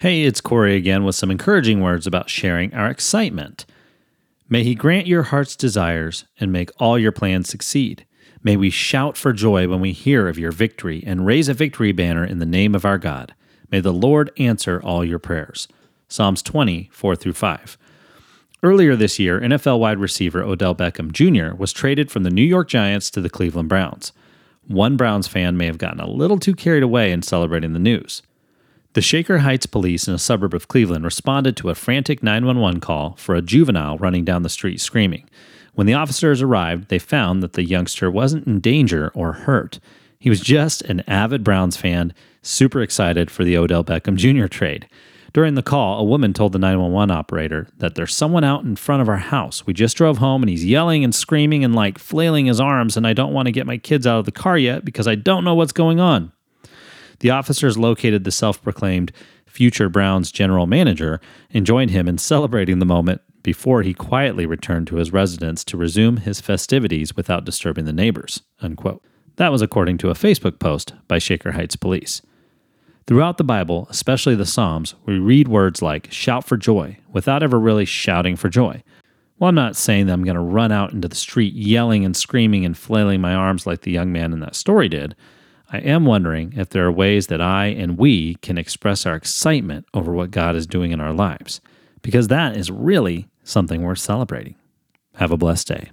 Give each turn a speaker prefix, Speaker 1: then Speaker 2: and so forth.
Speaker 1: Hey, it's Corey again with some encouraging words about sharing our excitement. May He grant your heart's desires and make all your plans succeed. May we shout for joy when we hear of your victory and raise a victory banner in the name of our God. May the Lord answer all your prayers. Psalms 20, 4 through 5. Earlier this year, NFL wide receiver Odell Beckham Jr. was traded from the New York Giants to the Cleveland Browns. One Browns fan may have gotten a little too carried away in celebrating the news. The Shaker Heights police in a suburb of Cleveland responded to a frantic 911 call for a juvenile running down the street screaming. When the officers arrived, they found that the youngster wasn't in danger or hurt. He was just an avid Browns fan, super excited for the Odell Beckham Jr. trade. During the call, a woman told the 911 operator that there's someone out in front of our house. We just drove home and he's yelling and screaming and like flailing his arms, and I don't want to get my kids out of the car yet because I don't know what's going on. The officers located the self proclaimed future Browns general manager and joined him in celebrating the moment before he quietly returned to his residence to resume his festivities without disturbing the neighbors. Unquote. That was according to a Facebook post by Shaker Heights Police. Throughout the Bible, especially the Psalms, we read words like shout for joy without ever really shouting for joy. Well, I'm not saying that I'm going to run out into the street yelling and screaming and flailing my arms like the young man in that story did. I am wondering if there are ways that I and we can express our excitement over what God is doing in our lives, because that is really something worth celebrating. Have a blessed day.